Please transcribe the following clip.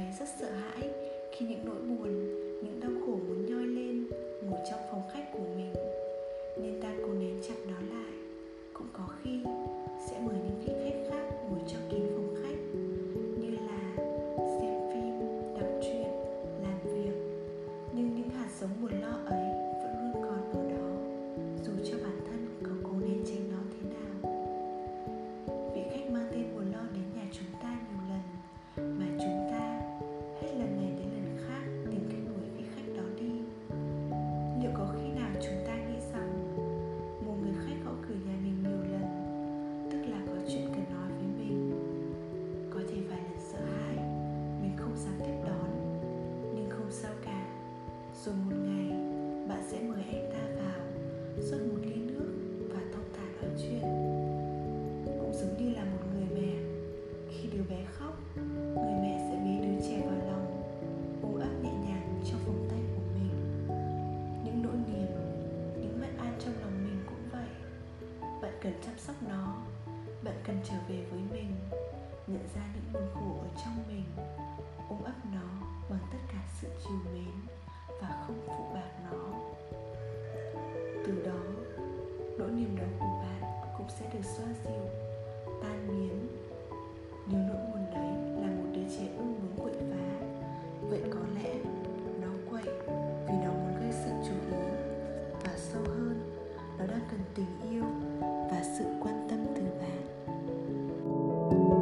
thấy rất sợ hãi khi những nỗi buồn, những đau khổ muốn nhoi lên ngủ trong phòng khách của mình. Nên ta cố nén chặt nó lại. Cũng có khi sẽ mời những vị khách khác ngồi trong kín phòng khách, như là xem phim, đọc truyện, làm việc. Nhưng những hạt giống buồn lo ấy rồi một ngày, bạn sẽ mời anh ta vào, rót một ly nước và thông thả nói chuyện. Cũng giống như là một người mẹ. Khi đứa bé khóc, người mẹ sẽ bế đứa trẻ vào lòng, ôm ấp nhẹ nhàng trong vòng tay của mình. Những nỗi niềm, những bất an trong lòng mình cũng vậy. Bạn cần chăm sóc nó, bạn cần trở về với mình, nhận ra những buồn khổ ở trong mình, ôm ấp nó bằng tất cả sự chiều mến và không phụ bạc nó. Từ đó, nỗi niềm đau của bạn cũng sẽ được xoa dịu, tan biến. Nếu nỗi buồn đấy là một đứa trẻ ương bướng quậy phá. Vậy có lẽ nó quậy vì nó muốn gây sự chú ý và sâu hơn, nó đang cần tình yêu và sự quan tâm từ bạn. thank you